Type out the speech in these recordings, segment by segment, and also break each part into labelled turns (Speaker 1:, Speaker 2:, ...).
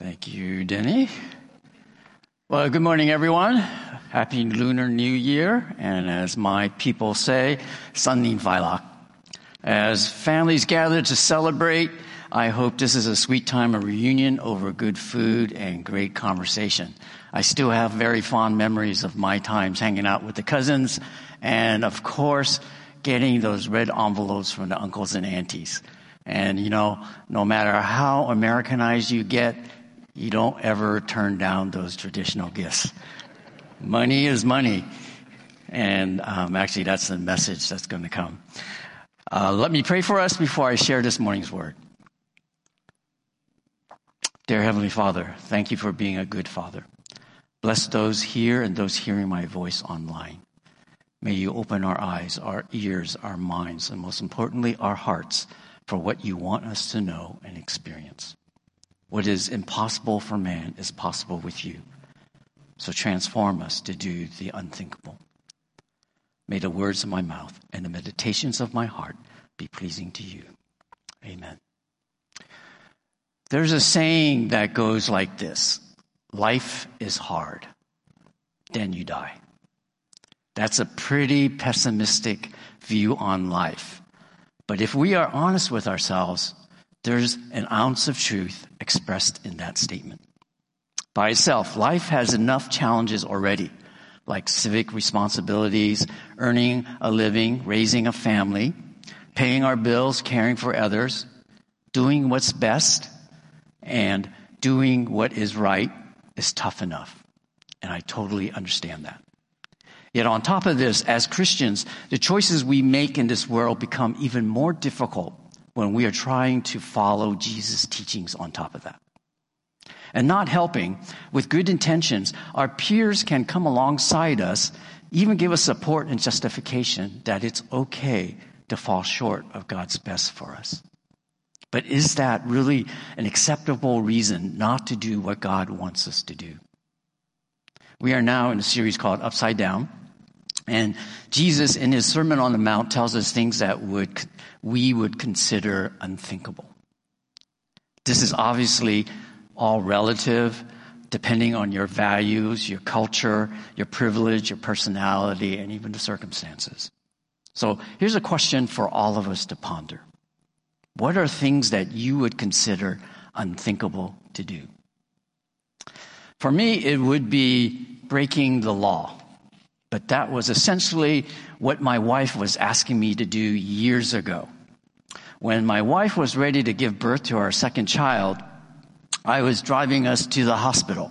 Speaker 1: Thank you, Denny. Well, good morning, everyone. Happy Lunar New Year. And as my people say, Sannin Vailak. As families gather to celebrate, I hope this is a sweet time of reunion over good food and great conversation. I still have very fond memories of my times hanging out with the cousins and, of course, getting those red envelopes from the uncles and aunties. And, you know, no matter how Americanized you get, you don't ever turn down those traditional gifts. Money is money. And um, actually, that's the message that's going to come. Uh, let me pray for us before I share this morning's word. Dear Heavenly Father, thank you for being a good Father. Bless those here and those hearing my voice online. May you open our eyes, our ears, our minds, and most importantly, our hearts for what you want us to know and experience. What is impossible for man is possible with you. So transform us to do the unthinkable. May the words of my mouth and the meditations of my heart be pleasing to you. Amen. There's a saying that goes like this Life is hard, then you die. That's a pretty pessimistic view on life. But if we are honest with ourselves, there's an ounce of truth expressed in that statement. By itself, life has enough challenges already like civic responsibilities, earning a living, raising a family, paying our bills, caring for others, doing what's best, and doing what is right is tough enough. And I totally understand that. Yet on top of this, as Christians, the choices we make in this world become even more difficult when we are trying to follow Jesus' teachings on top of that and not helping with good intentions, our peers can come alongside us, even give us support and justification that it's okay to fall short of God's best for us. But is that really an acceptable reason not to do what God wants us to do? We are now in a series called Upside Down. And Jesus, in his Sermon on the Mount, tells us things that would, we would consider unthinkable. This is obviously all relative, depending on your values, your culture, your privilege, your personality, and even the circumstances. So here's a question for all of us to ponder. What are things that you would consider unthinkable to do? For me, it would be breaking the law. But that was essentially what my wife was asking me to do years ago. When my wife was ready to give birth to our second child, I was driving us to the hospital.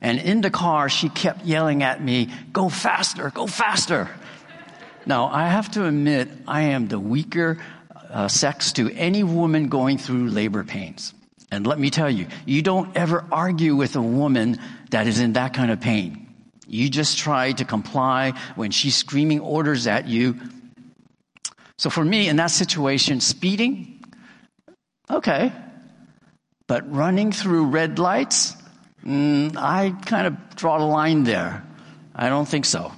Speaker 1: And in the car, she kept yelling at me, go faster, go faster. Now, I have to admit, I am the weaker uh, sex to any woman going through labor pains. And let me tell you, you don't ever argue with a woman that is in that kind of pain. You just try to comply when she's screaming orders at you. So for me, in that situation, speeding, okay, but running through red lights, mm, I kind of draw the line there. I don't think so.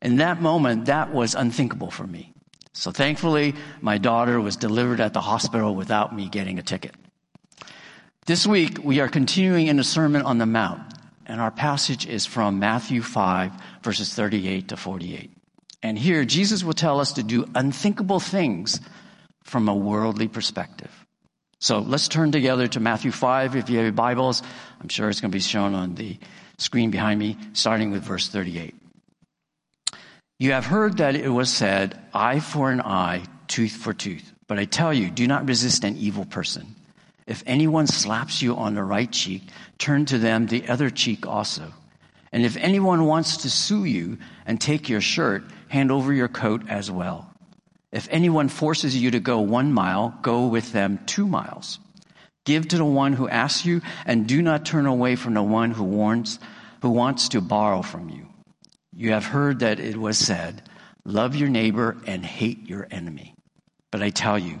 Speaker 1: In that moment, that was unthinkable for me. So thankfully, my daughter was delivered at the hospital without me getting a ticket. This week, we are continuing in the Sermon on the Mount, and our passage is from Matthew 5, verses 38 to 48. And here, Jesus will tell us to do unthinkable things from a worldly perspective. So let's turn together to Matthew 5. If you have your Bibles, I'm sure it's going to be shown on the screen behind me, starting with verse 38. You have heard that it was said, eye for an eye, tooth for tooth. But I tell you, do not resist an evil person. If anyone slaps you on the right cheek, turn to them the other cheek also. And if anyone wants to sue you and take your shirt, hand over your coat as well. If anyone forces you to go one mile, go with them two miles. Give to the one who asks you, and do not turn away from the one who warns, who wants to borrow from you. You have heard that it was said, love your neighbor and hate your enemy. But I tell you,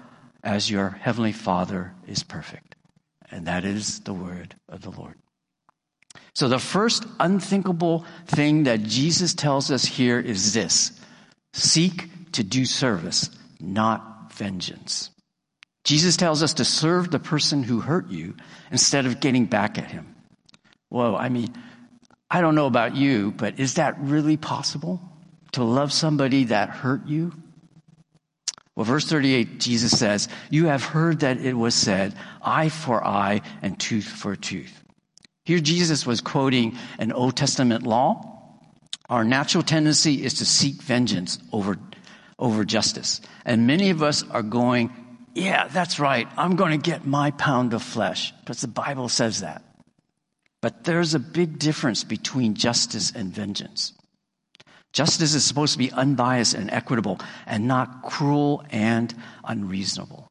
Speaker 1: as your heavenly Father is perfect. And that is the word of the Lord. So, the first unthinkable thing that Jesus tells us here is this seek to do service, not vengeance. Jesus tells us to serve the person who hurt you instead of getting back at him. Whoa, I mean, I don't know about you, but is that really possible? To love somebody that hurt you? Well, verse 38, Jesus says, You have heard that it was said, eye for eye and tooth for tooth. Here, Jesus was quoting an Old Testament law. Our natural tendency is to seek vengeance over, over justice. And many of us are going, Yeah, that's right. I'm going to get my pound of flesh because the Bible says that. But there's a big difference between justice and vengeance. Justice is supposed to be unbiased and equitable and not cruel and unreasonable.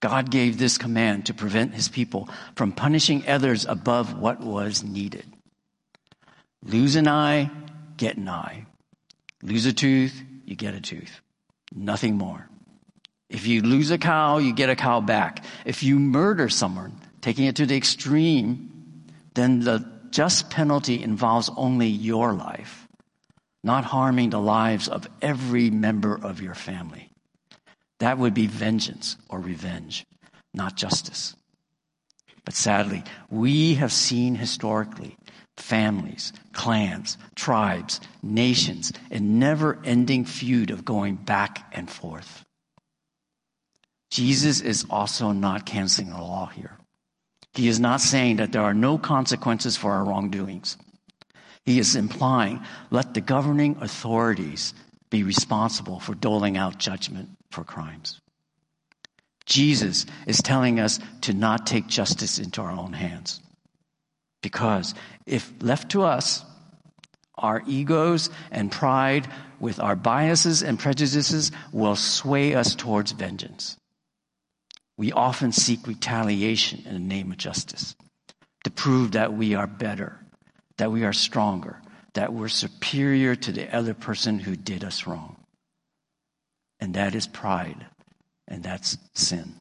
Speaker 1: God gave this command to prevent his people from punishing others above what was needed. Lose an eye, get an eye. Lose a tooth, you get a tooth. Nothing more. If you lose a cow, you get a cow back. If you murder someone, taking it to the extreme, then the just penalty involves only your life not harming the lives of every member of your family. That would be vengeance or revenge, not justice. But sadly, we have seen historically families, clans, tribes, nations, a never ending feud of going back and forth. Jesus is also not canceling the law here. He is not saying that there are no consequences for our wrongdoings. He is implying let the governing authorities be responsible for doling out judgment for crimes. Jesus is telling us to not take justice into our own hands. Because if left to us, our egos and pride with our biases and prejudices will sway us towards vengeance. We often seek retaliation in the name of justice to prove that we are better that we are stronger, that we're superior to the other person who did us wrong. And that is pride, and that's sin.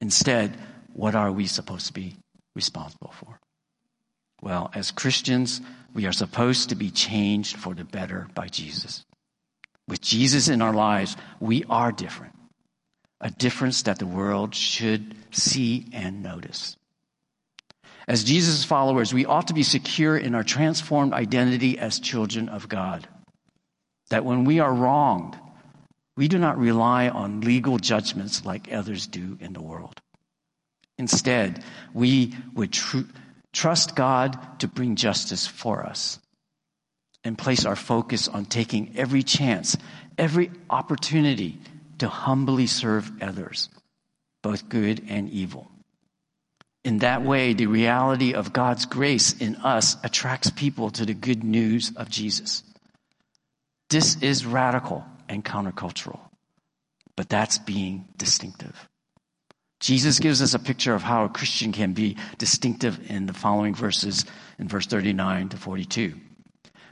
Speaker 1: Instead, what are we supposed to be responsible for? Well, as Christians, we are supposed to be changed for the better by Jesus. With Jesus in our lives, we are different, a difference that the world should see and notice. As Jesus' followers, we ought to be secure in our transformed identity as children of God. That when we are wronged, we do not rely on legal judgments like others do in the world. Instead, we would tr- trust God to bring justice for us and place our focus on taking every chance, every opportunity to humbly serve others, both good and evil. In that way, the reality of God's grace in us attracts people to the good news of Jesus. This is radical and countercultural, but that's being distinctive. Jesus gives us a picture of how a Christian can be distinctive in the following verses in verse 39 to 42.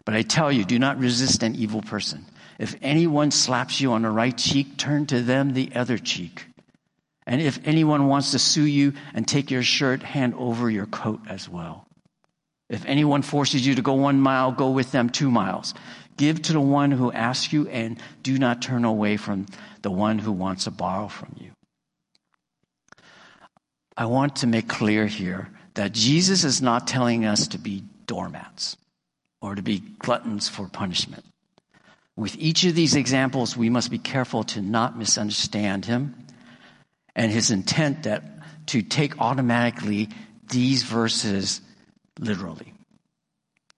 Speaker 1: But I tell you, do not resist an evil person. If anyone slaps you on the right cheek, turn to them the other cheek. And if anyone wants to sue you and take your shirt, hand over your coat as well. If anyone forces you to go one mile, go with them two miles. Give to the one who asks you and do not turn away from the one who wants to borrow from you. I want to make clear here that Jesus is not telling us to be doormats or to be gluttons for punishment. With each of these examples, we must be careful to not misunderstand him and his intent that to take automatically these verses literally.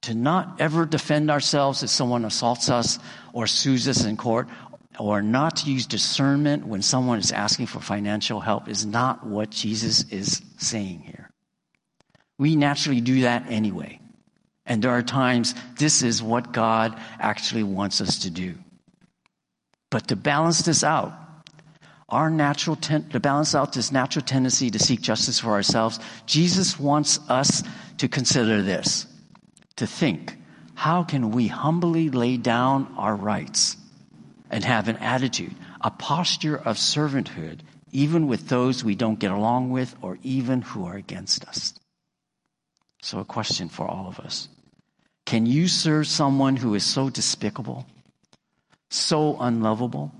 Speaker 1: To not ever defend ourselves if someone assaults us or sues us in court, or not to use discernment when someone is asking for financial help is not what Jesus is saying here. We naturally do that anyway. And there are times this is what God actually wants us to do. But to balance this out, our natural ten- to balance out this natural tendency to seek justice for ourselves, Jesus wants us to consider this, to think, how can we humbly lay down our rights and have an attitude, a posture of servanthood, even with those we don't get along with or even who are against us? So, a question for all of us Can you serve someone who is so despicable, so unlovable?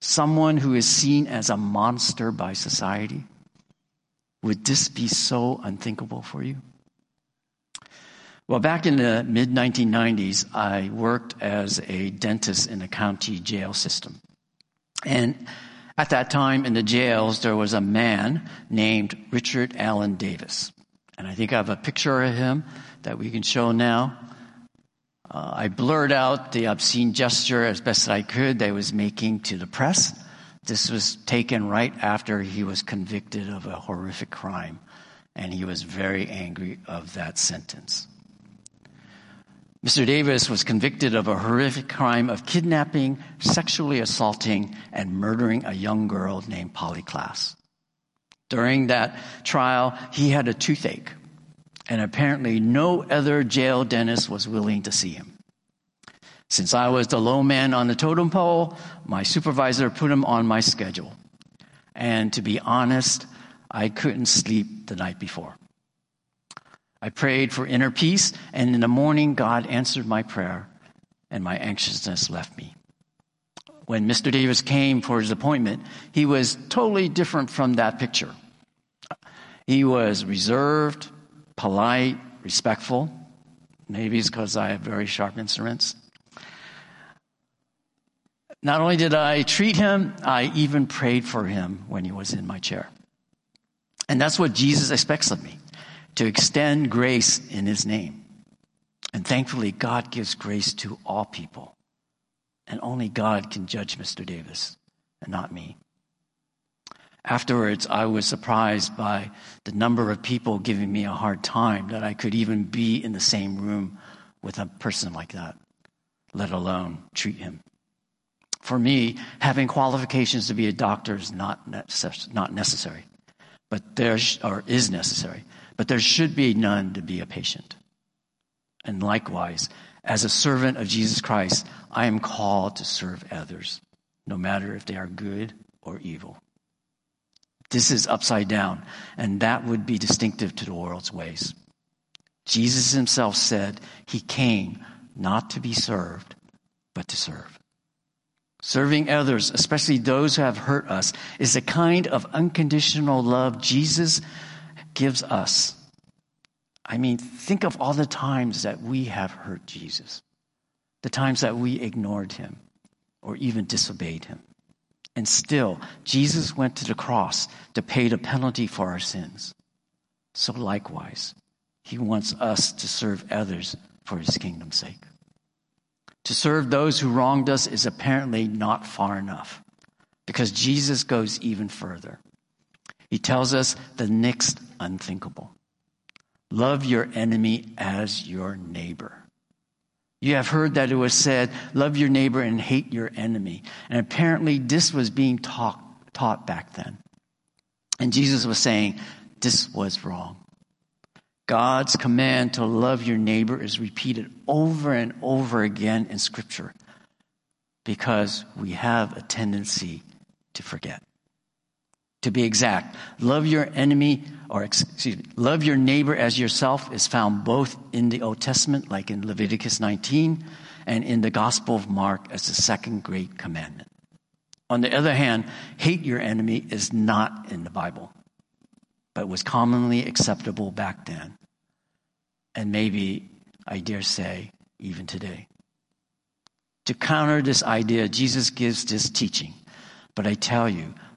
Speaker 1: Someone who is seen as a monster by society? Would this be so unthinkable for you? Well, back in the mid 1990s, I worked as a dentist in a county jail system. And at that time in the jails, there was a man named Richard Allen Davis. And I think I have a picture of him that we can show now. Uh, I blurred out the obscene gesture as best I could that I was making to the press. This was taken right after he was convicted of a horrific crime, and he was very angry of that sentence. Mr. Davis was convicted of a horrific crime of kidnapping, sexually assaulting, and murdering a young girl named Polly Klaas. During that trial, he had a toothache and apparently no other jail dentist was willing to see him. Since I was the low man on the totem pole, my supervisor put him on my schedule. And to be honest, I couldn't sleep the night before. I prayed for inner peace, and in the morning, God answered my prayer, and my anxiousness left me. When Mr. Davis came for his appointment, he was totally different from that picture. He was reserved, polite, respectful. Maybe it's because I have very sharp instruments. Not only did I treat him, I even prayed for him when he was in my chair. And that's what Jesus expects of me to extend grace in his name. And thankfully, God gives grace to all people. And only God can judge Mr. Davis and not me. Afterwards, I was surprised by the number of people giving me a hard time that I could even be in the same room with a person like that, let alone treat him. For me, having qualifications to be a doctor is not, necess- not necessary, but there sh- or is necessary, but there should be none to be a patient. And likewise, as a servant of Jesus Christ, I am called to serve others, no matter if they are good or evil. This is upside down, and that would be distinctive to the world's ways. Jesus himself said he came not to be served, but to serve. Serving others, especially those who have hurt us, is the kind of unconditional love Jesus gives us. I mean, think of all the times that we have hurt Jesus, the times that we ignored him or even disobeyed him. And still, Jesus went to the cross to pay the penalty for our sins. So, likewise, he wants us to serve others for his kingdom's sake. To serve those who wronged us is apparently not far enough because Jesus goes even further. He tells us the next unthinkable love your enemy as your neighbor. You have heard that it was said, love your neighbor and hate your enemy. And apparently this was being taught, taught back then. And Jesus was saying, this was wrong. God's command to love your neighbor is repeated over and over again in scripture because we have a tendency to forget. To be exact, love your enemy or excuse me, love your neighbor as yourself is found both in the Old Testament, like in Leviticus 19, and in the Gospel of Mark as the second great commandment. On the other hand, hate your enemy is not in the Bible, but was commonly acceptable back then. And maybe, I dare say, even today. To counter this idea, Jesus gives this teaching. But I tell you,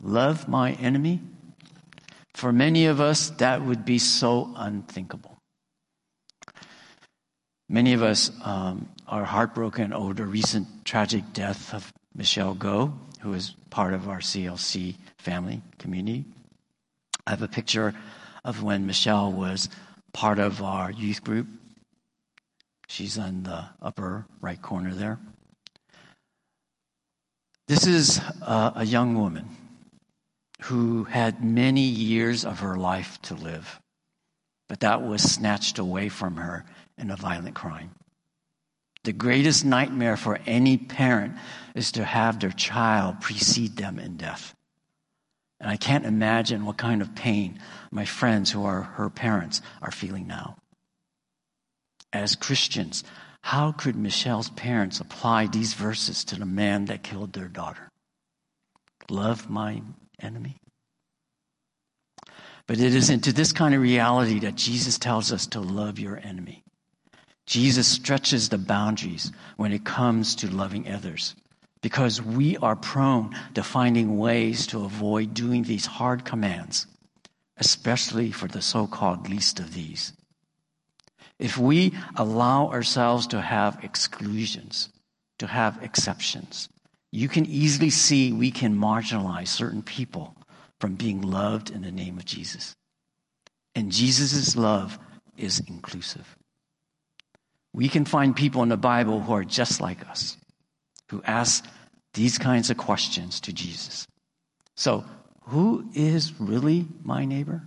Speaker 1: Love my enemy? For many of us, that would be so unthinkable. Many of us um, are heartbroken over the recent tragic death of Michelle Go, who is part of our CLC family community. I have a picture of when Michelle was part of our youth group. She's on the upper right corner there. This is a, a young woman who had many years of her life to live, but that was snatched away from her in a violent crime. The greatest nightmare for any parent is to have their child precede them in death. And I can't imagine what kind of pain my friends who are her parents are feeling now. As Christians, how could Michelle's parents apply these verses to the man that killed their daughter? Love my enemy? But it is into this kind of reality that Jesus tells us to love your enemy. Jesus stretches the boundaries when it comes to loving others because we are prone to finding ways to avoid doing these hard commands, especially for the so called least of these. If we allow ourselves to have exclusions, to have exceptions, you can easily see we can marginalize certain people from being loved in the name of Jesus. And Jesus' love is inclusive. We can find people in the Bible who are just like us, who ask these kinds of questions to Jesus. So, who is really my neighbor?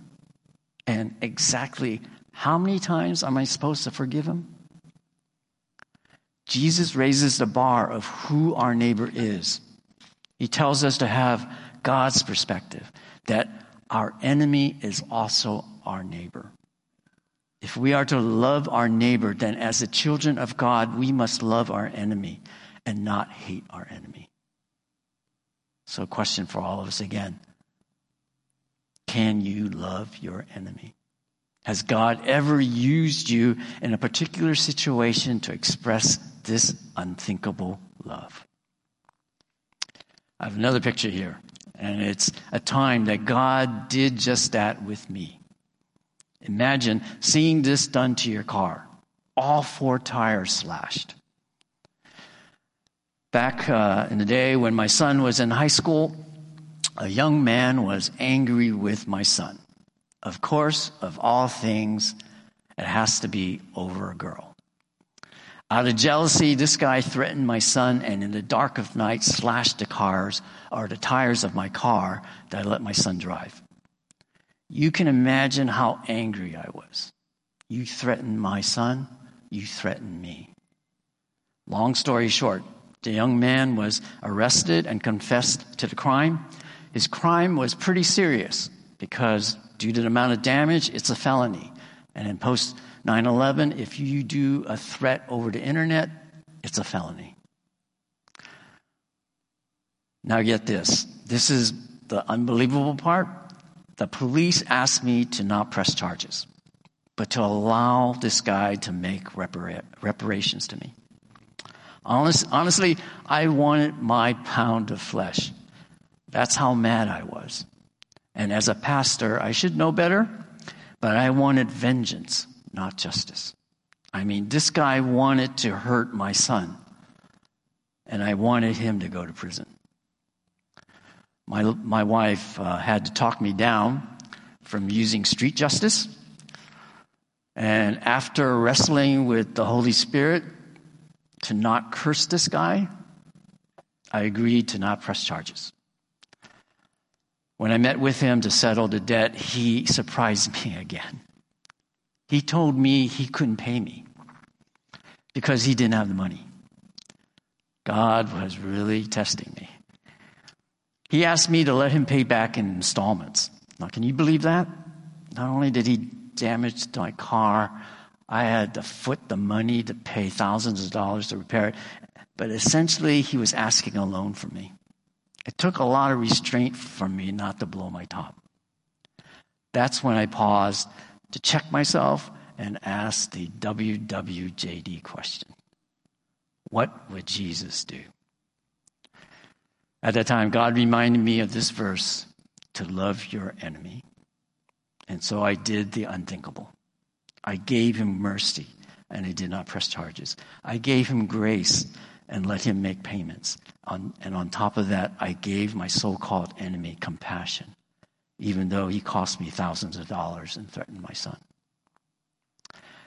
Speaker 1: And exactly how many times am I supposed to forgive him? Jesus raises the bar of who our neighbor is. He tells us to have God's perspective that our enemy is also our neighbor. If we are to love our neighbor, then as the children of God, we must love our enemy and not hate our enemy. So, question for all of us again Can you love your enemy? Has God ever used you in a particular situation to express this unthinkable love? I have another picture here, and it's a time that God did just that with me. Imagine seeing this done to your car, all four tires slashed. Back uh, in the day when my son was in high school, a young man was angry with my son. Of course, of all things, it has to be over a girl. Out of jealousy, this guy threatened my son and in the dark of night slashed the cars or the tires of my car that I let my son drive. You can imagine how angry I was. You threatened my son, you threatened me. Long story short, the young man was arrested and confessed to the crime. His crime was pretty serious because due to the amount of damage, it's a felony. And in post 9 11, if you do a threat over the internet, it's a felony. Now, get this this is the unbelievable part. The police asked me to not press charges, but to allow this guy to make repara- reparations to me. Honest, honestly, I wanted my pound of flesh. That's how mad I was. And as a pastor, I should know better, but I wanted vengeance, not justice. I mean, this guy wanted to hurt my son, and I wanted him to go to prison. My, my wife uh, had to talk me down from using street justice. And after wrestling with the Holy Spirit to not curse this guy, I agreed to not press charges. When I met with him to settle the debt, he surprised me again. He told me he couldn't pay me because he didn't have the money. God was really testing me. He asked me to let him pay back in installments. Now, can you believe that? Not only did he damage my car, I had to foot the money to pay thousands of dollars to repair it, but essentially, he was asking a loan from me. It took a lot of restraint from me not to blow my top. That's when I paused to check myself and ask the WWJD question What would Jesus do? At that time, God reminded me of this verse to love your enemy. And so I did the unthinkable. I gave him mercy and I did not press charges. I gave him grace and let him make payments. On, and on top of that, I gave my so called enemy compassion, even though he cost me thousands of dollars and threatened my son.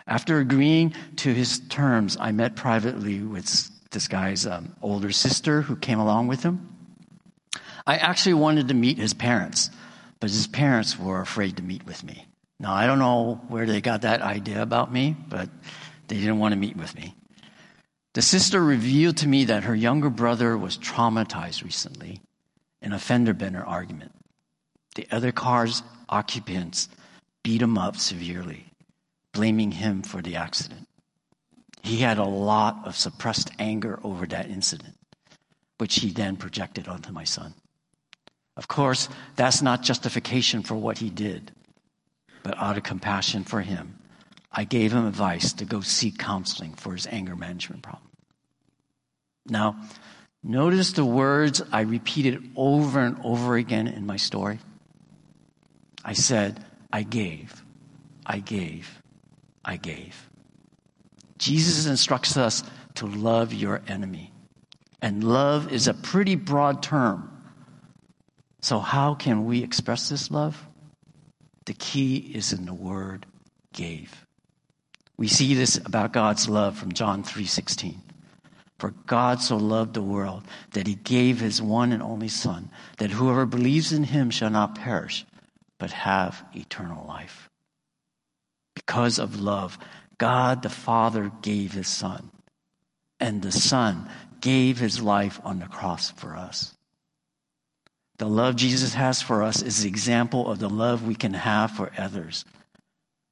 Speaker 1: After agreeing to his terms, I met privately with this guy's um, older sister who came along with him. I actually wanted to meet his parents, but his parents were afraid to meet with me. Now, I don't know where they got that idea about me, but they didn't want to meet with me. The sister revealed to me that her younger brother was traumatized recently in a fender bender argument. The other car's occupants beat him up severely, blaming him for the accident. He had a lot of suppressed anger over that incident, which he then projected onto my son. Of course, that's not justification for what he did, but out of compassion for him, I gave him advice to go seek counseling for his anger management problem. Now, notice the words I repeated over and over again in my story. I said, I gave, I gave, I gave. Jesus instructs us to love your enemy. And love is a pretty broad term. So, how can we express this love? The key is in the word gave. We see this about God's love from John 3:16. For God so loved the world that he gave his one and only son that whoever believes in him shall not perish but have eternal life. Because of love, God the Father gave his son and the son gave his life on the cross for us. The love Jesus has for us is the example of the love we can have for others,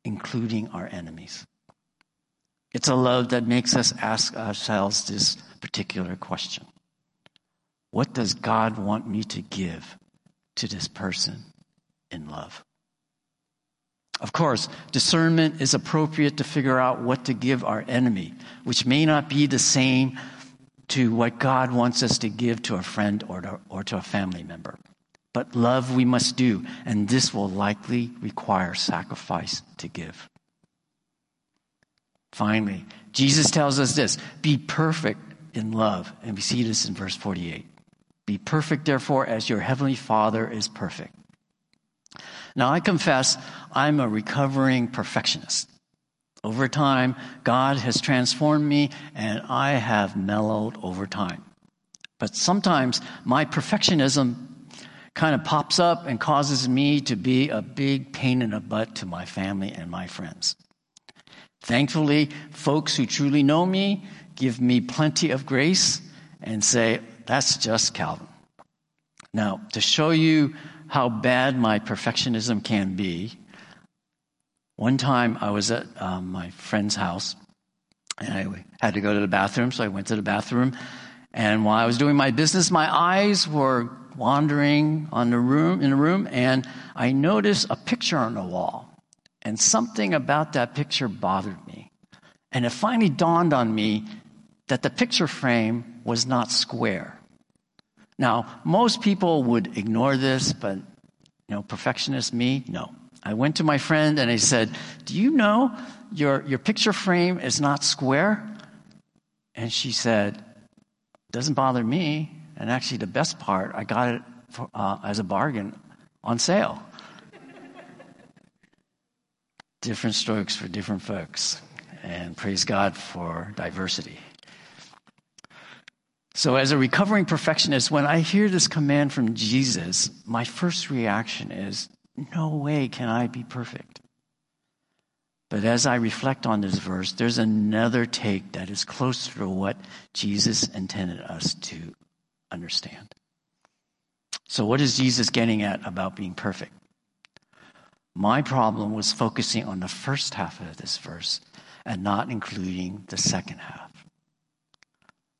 Speaker 1: including our enemies. It's a love that makes us ask ourselves this particular question What does God want me to give to this person in love? Of course, discernment is appropriate to figure out what to give our enemy, which may not be the same to what God wants us to give to a friend or to, or to a family member. But love we must do, and this will likely require sacrifice to give. Finally, Jesus tells us this be perfect in love. And we see this in verse 48. Be perfect, therefore, as your heavenly Father is perfect. Now, I confess I'm a recovering perfectionist. Over time, God has transformed me and I have mellowed over time. But sometimes my perfectionism kind of pops up and causes me to be a big pain in the butt to my family and my friends. Thankfully, folks who truly know me give me plenty of grace and say, that's just Calvin. Now, to show you how bad my perfectionism can be, one time I was at um, my friend's house and I had to go to the bathroom, so I went to the bathroom. And while I was doing my business, my eyes were wandering on the room in the room, and I noticed a picture on the wall. And something about that picture bothered me. And it finally dawned on me that the picture frame was not square. Now, most people would ignore this, but you know, perfectionist me, no. I went to my friend and I said, Do you know your, your picture frame is not square? And she said, Doesn't bother me. And actually, the best part, I got it for, uh, as a bargain on sale. Different strokes for different folks. And praise God for diversity. So, as a recovering perfectionist, when I hear this command from Jesus, my first reaction is, No way can I be perfect. But as I reflect on this verse, there's another take that is closer to what Jesus intended us to understand. So, what is Jesus getting at about being perfect? My problem was focusing on the first half of this verse and not including the second half.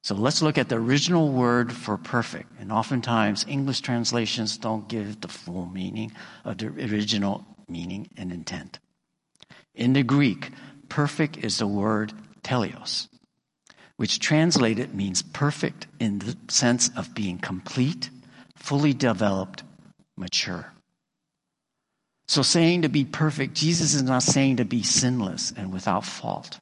Speaker 1: So let's look at the original word for perfect. And oftentimes, English translations don't give the full meaning of the original meaning and intent. In the Greek, perfect is the word teleos, which translated means perfect in the sense of being complete fully developed, mature. So, saying to be perfect, Jesus is not saying to be sinless and without fault,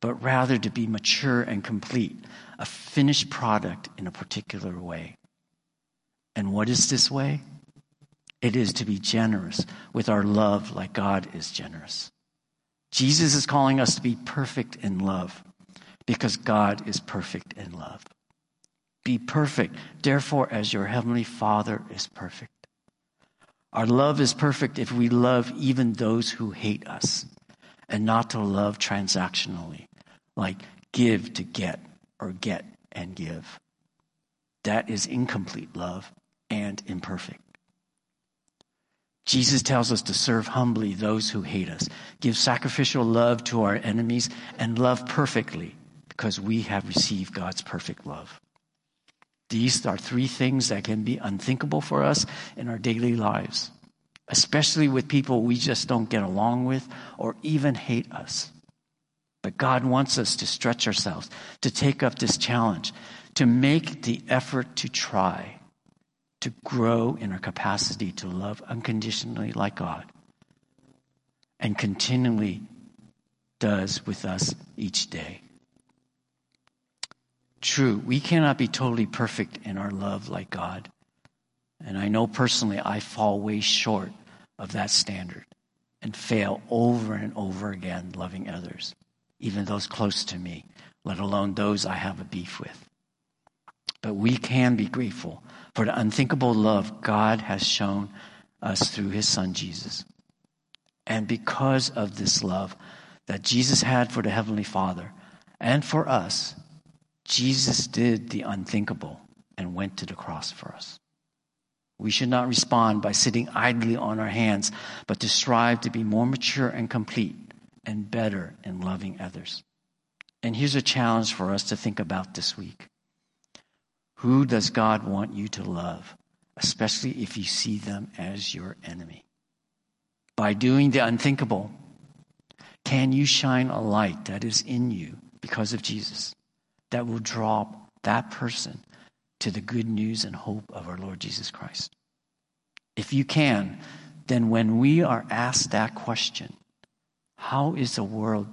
Speaker 1: but rather to be mature and complete, a finished product in a particular way. And what is this way? It is to be generous with our love like God is generous. Jesus is calling us to be perfect in love because God is perfect in love. Be perfect, therefore, as your heavenly Father is perfect. Our love is perfect if we love even those who hate us and not to love transactionally, like give to get or get and give. That is incomplete love and imperfect. Jesus tells us to serve humbly those who hate us, give sacrificial love to our enemies, and love perfectly because we have received God's perfect love. These are three things that can be unthinkable for us in our daily lives, especially with people we just don't get along with or even hate us. But God wants us to stretch ourselves, to take up this challenge, to make the effort to try to grow in our capacity to love unconditionally like God and continually does with us each day. True, we cannot be totally perfect in our love like God. And I know personally I fall way short of that standard and fail over and over again loving others, even those close to me, let alone those I have a beef with. But we can be grateful for the unthinkable love God has shown us through his son Jesus. And because of this love that Jesus had for the Heavenly Father and for us, Jesus did the unthinkable and went to the cross for us. We should not respond by sitting idly on our hands, but to strive to be more mature and complete and better in loving others. And here's a challenge for us to think about this week. Who does God want you to love, especially if you see them as your enemy? By doing the unthinkable, can you shine a light that is in you because of Jesus that will draw that person to the good news and hope of our Lord Jesus Christ? If you can, then when we are asked that question, how is the world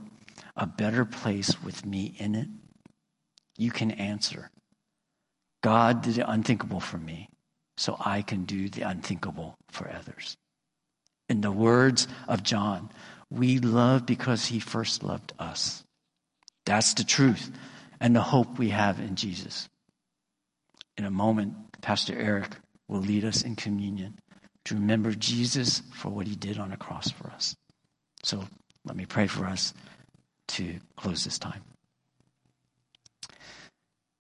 Speaker 1: a better place with me in it? You can answer God did the unthinkable for me, so I can do the unthinkable for others. In the words of John, we love because he first loved us. That's the truth and the hope we have in Jesus. In a moment, Pastor Eric will lead us in communion to remember Jesus for what he did on the cross for us. So let me pray for us to close this time.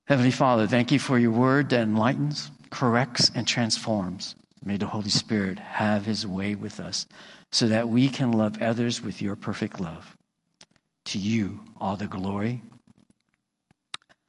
Speaker 1: Heavenly Father, thank you for your word that enlightens, corrects, and transforms. May the Holy Spirit have his way with us so that we can love others with your perfect love. To you, all the glory.